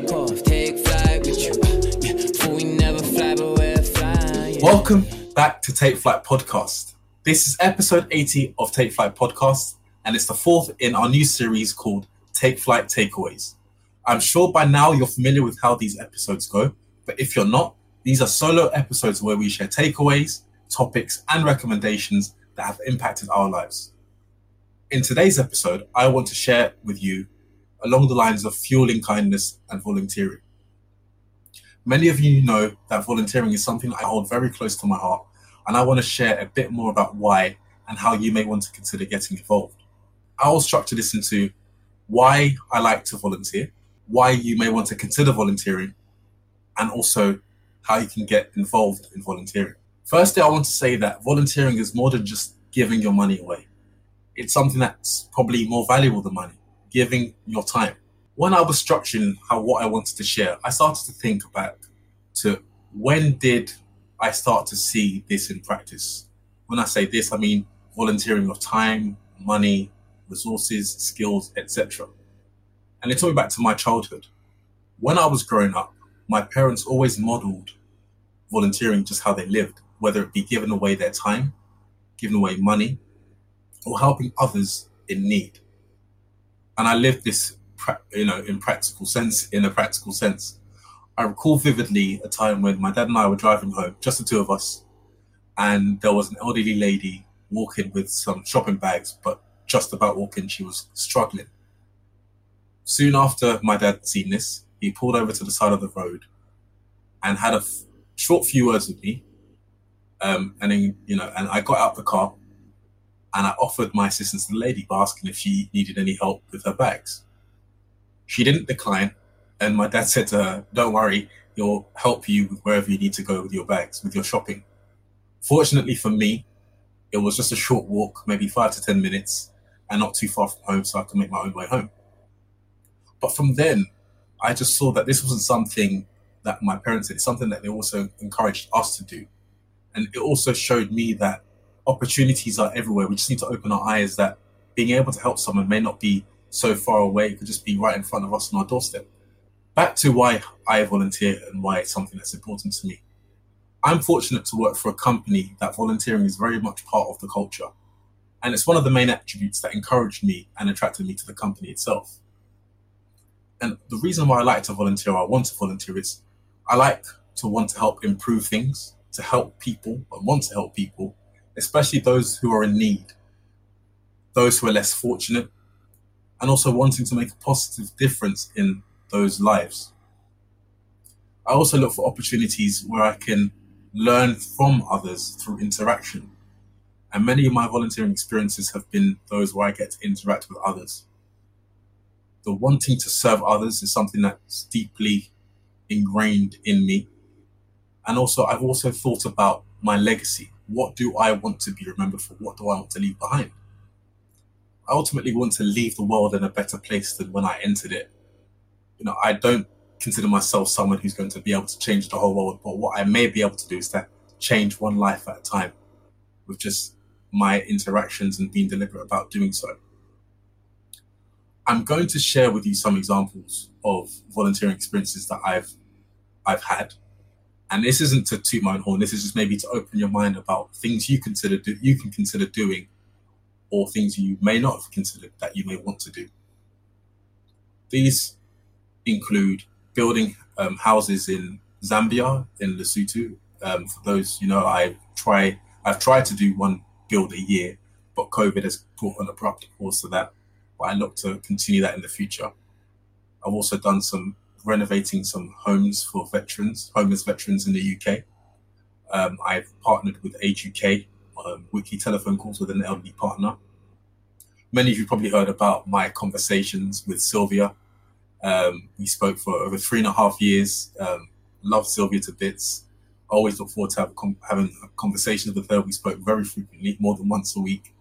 take off, take flight with you. We never fly, but we're flying. Welcome back to Take Flight Podcast. This is episode 80 of Take Flight Podcast, and it's the fourth in our new series called Take Flight Takeaways. I'm sure by now you're familiar with how these episodes go, but if you're not, these are solo episodes where we share takeaways, topics, and recommendations that have impacted our lives. In today's episode, I want to share with you along the lines of fueling kindness and volunteering. Many of you know that volunteering is something I hold very close to my heart, and I want to share a bit more about why and how you may want to consider getting involved. I will structure this into why I like to volunteer, why you may want to consider volunteering, and also how you can get involved in volunteering. Firstly, I want to say that volunteering is more than just giving your money away. It's something that's probably more valuable than money, giving your time. When I was structuring how what I wanted to share, I started to think back to when did I start to see this in practice. When I say this, I mean volunteering of time, money, resources, skills, etc. And it took me back to my childhood. When I was growing up, my parents always modeled volunteering just how they lived, whether it be giving away their time, giving away money, or helping others in need. And I lived this, you know, in practical sense, in a practical sense. I recall vividly a time when my dad and I were driving home, just the two of us, and there was an elderly lady walking with some shopping bags, but just about walking, she was struggling. Soon after my dad seen this, he pulled over to the side of the road and had a f- short few words with me. Um, and then, you know, and I got out the car and I offered my assistance to the lady asking if she needed any help with her bags. She didn't decline, and my dad said to her, Don't worry, he'll help you with wherever you need to go with your bags, with your shopping. Fortunately for me, it was just a short walk, maybe five to 10 minutes, and not too far from home, so I could make my own way home. But from then, I just saw that this wasn't something that my parents did, something that they also encouraged us to do. And it also showed me that opportunities are everywhere. We just need to open our eyes that being able to help someone may not be so far away, it could just be right in front of us on our doorstep. Back to why I volunteer and why it's something that's important to me. I'm fortunate to work for a company that volunteering is very much part of the culture. And it's one of the main attributes that encouraged me and attracted me to the company itself. And the reason why I like to volunteer, I want to volunteer, is I like to want to help improve things, to help people, and want to help people, especially those who are in need, those who are less fortunate, and also wanting to make a positive difference in those lives. I also look for opportunities where I can learn from others through interaction. And many of my volunteering experiences have been those where I get to interact with others the wanting to serve others is something that's deeply ingrained in me. And also, I've also thought about my legacy. What do I want to be remembered for? What do I want to leave behind? I ultimately want to leave the world in a better place than when I entered it. You know, I don't consider myself someone who's going to be able to change the whole world, but what I may be able to do is to change one life at a time with just my interactions and being deliberate about doing so. I'm going to share with you some examples of volunteering experiences that I've I've had. And this isn't to toot my own horn. This is just maybe to open your mind about things you consider do, you can consider doing, or things you may not have considered that you may want to do. These include building um, houses in Zambia, in Lesotho. Um, for those you know, I try I've tried to do one build a year, but COVID has brought an abrupt pause to that but I look to continue that in the future. I've also done some renovating some homes for veterans, homeless veterans in the UK. Um, I've partnered with Age UK, um, weekly telephone calls with an elderly partner. Many of you probably heard about my conversations with Sylvia. Um, we spoke for over three and a half years. Um, love Sylvia to bits. always look forward to have, having conversations with her. We spoke very frequently, more than once a week.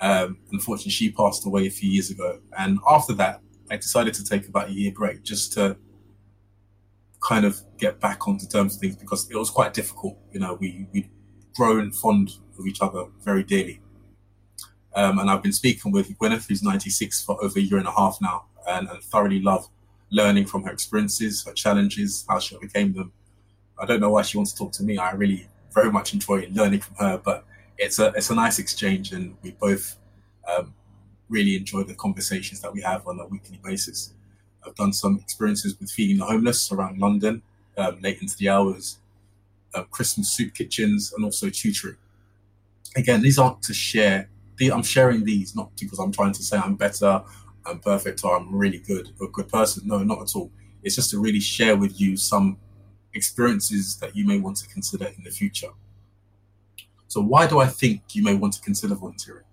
Um, unfortunately, she passed away a few years ago. And after that, I decided to take about a year break just to kind of get back onto terms of things because it was quite difficult. You know, we, we'd grown fond of each other very dearly. Um, and I've been speaking with Gwyneth, who's 96, for over a year and a half now, and, and thoroughly love learning from her experiences, her challenges, how she overcame them. I don't know why she wants to talk to me. I really very much enjoy learning from her, but it's a it's a nice exchange, and we both um, really enjoy the conversations that we have on a weekly basis. I've done some experiences with feeding the homeless around London, um, late into the hours, uh, Christmas soup kitchens, and also tutoring. Again, these aren't to share. I'm sharing these not because I'm trying to say I'm better, I'm perfect, or I'm really good, or a good person. No, not at all. It's just to really share with you some experiences that you may want to consider in the future. So, why do I think you may want to consider volunteering?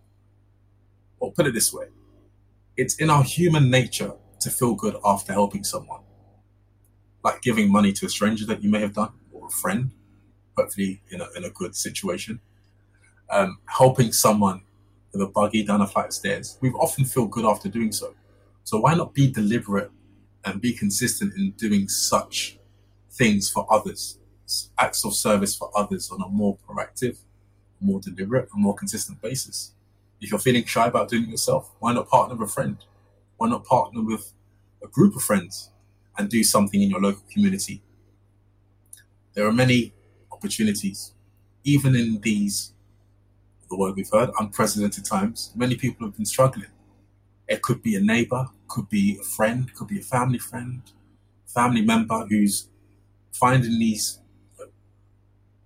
Well, put it this way it's in our human nature to feel good after helping someone, like giving money to a stranger that you may have done or a friend, hopefully in a, in a good situation, um, helping someone with a buggy down a flight of stairs. We often feel good after doing so. So why not be deliberate and be consistent in doing such things for others, acts of service for others on a more proactive, more deliberate, and more consistent basis? If you're feeling shy about doing it yourself, why not partner with a friend? Why not partner with a group of friends and do something in your local community? There are many opportunities, even in these, the word we've heard, unprecedented times. Many people have been struggling. It could be a neighbor, could be a friend, could be a family friend, family member who's finding these uh,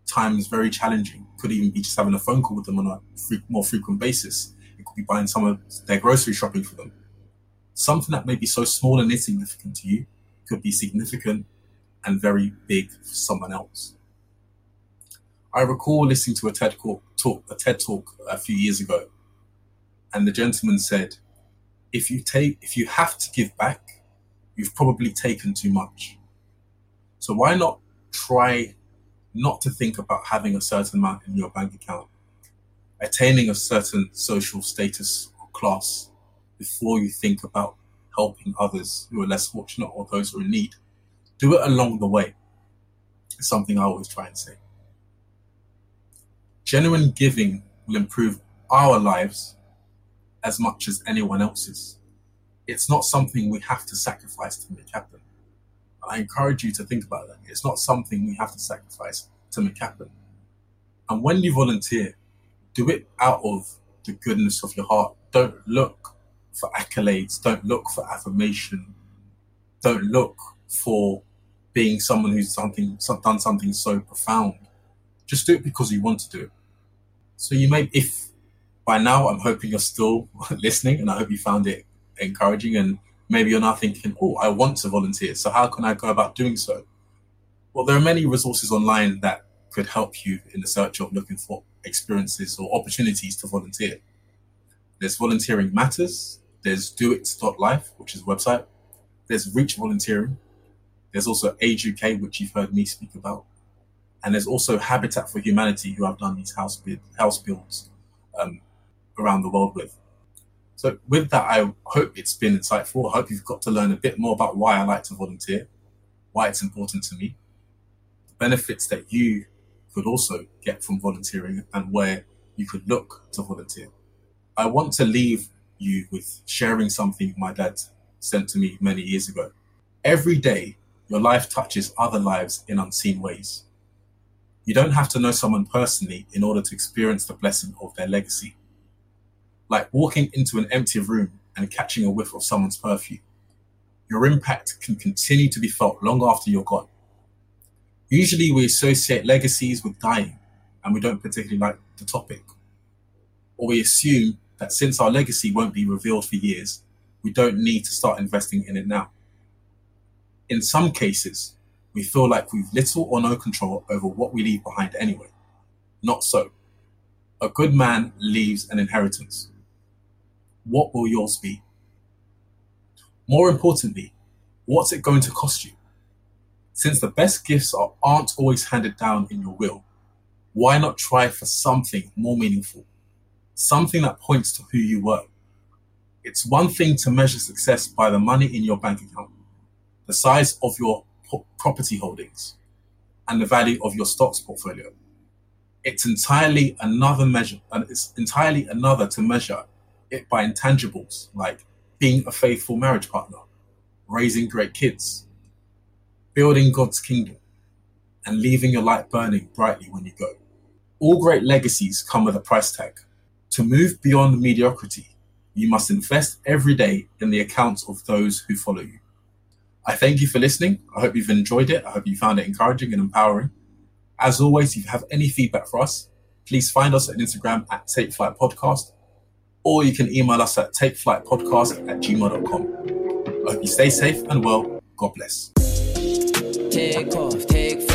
times very challenging. Could even be just having a phone call with them on a more frequent basis. It could be buying some of their grocery shopping for them. Something that may be so small and insignificant to you could be significant and very big for someone else. I recall listening to a TED talk, a TED talk a few years ago, and the gentleman said, "If you take, if you have to give back, you've probably taken too much. So why not try not to think about having a certain amount in your bank account, attaining a certain social status or class before you think about helping others who are less fortunate or those who are in need. Do it along the way. It's something I always try and say. Genuine giving will improve our lives as much as anyone else's. It's not something we have to sacrifice to make happen. I encourage you to think about that. It's not something we have to sacrifice to make happen. And when you volunteer, do it out of the goodness of your heart. Don't look for accolades. Don't look for affirmation. Don't look for being someone who's something done something so profound. Just do it because you want to do it. So you may, if by now I'm hoping you're still listening, and I hope you found it encouraging and maybe you're now thinking, oh, I want to volunteer. So how can I go about doing so? Well, there are many resources online that could help you in the search of looking for experiences or opportunities to volunteer. There's Volunteering Matters, there's doit.life, which is a website, there's Reach Volunteering, there's also Age UK, which you've heard me speak about, and there's also Habitat for Humanity, who I've done these house, build, house builds um, around the world with. So with that, I hope it's been insightful. I hope you've got to learn a bit more about why I like to volunteer, why it's important to me, the benefits that you could also get from volunteering and where you could look to volunteer. I want to leave you with sharing something my dad sent to me many years ago. Every day, your life touches other lives in unseen ways. You don't have to know someone personally in order to experience the blessing of their legacy like walking into an empty room and catching a whiff of someone's perfume. Your impact can continue to be felt long after you're gone. Usually, we associate legacies with dying, and we don't particularly like the topic. Or we assume that since our legacy won't be revealed for years, we don't need to start investing in it now. In some cases, we feel like we've little or no control over what we leave behind anyway. Not so. A good man leaves an inheritance what will yours be? More importantly, what's it going to cost you? Since the best gifts are, aren't always handed down in your will, why not try for something more meaningful? Something that points to who you were. It's one thing to measure success by the money in your bank account, the size of your property holdings, and the value of your stocks portfolio. It's entirely another measure, and it's entirely another to measure it by intangibles like being a faithful marriage partner, raising great kids, building God's kingdom, and leaving your light burning brightly when you go. All great legacies come with a price tag. To move beyond mediocrity, you must invest every day in the accounts of those who follow you. I thank you for listening. I hope you've enjoyed it. I hope you found it encouraging and empowering. As always, if you have any feedback for us, please find us on Instagram at Take Flight Podcast, or you can email us at takeflightpodcast at gmail.com. I hope you stay safe and well. God bless. Take off, take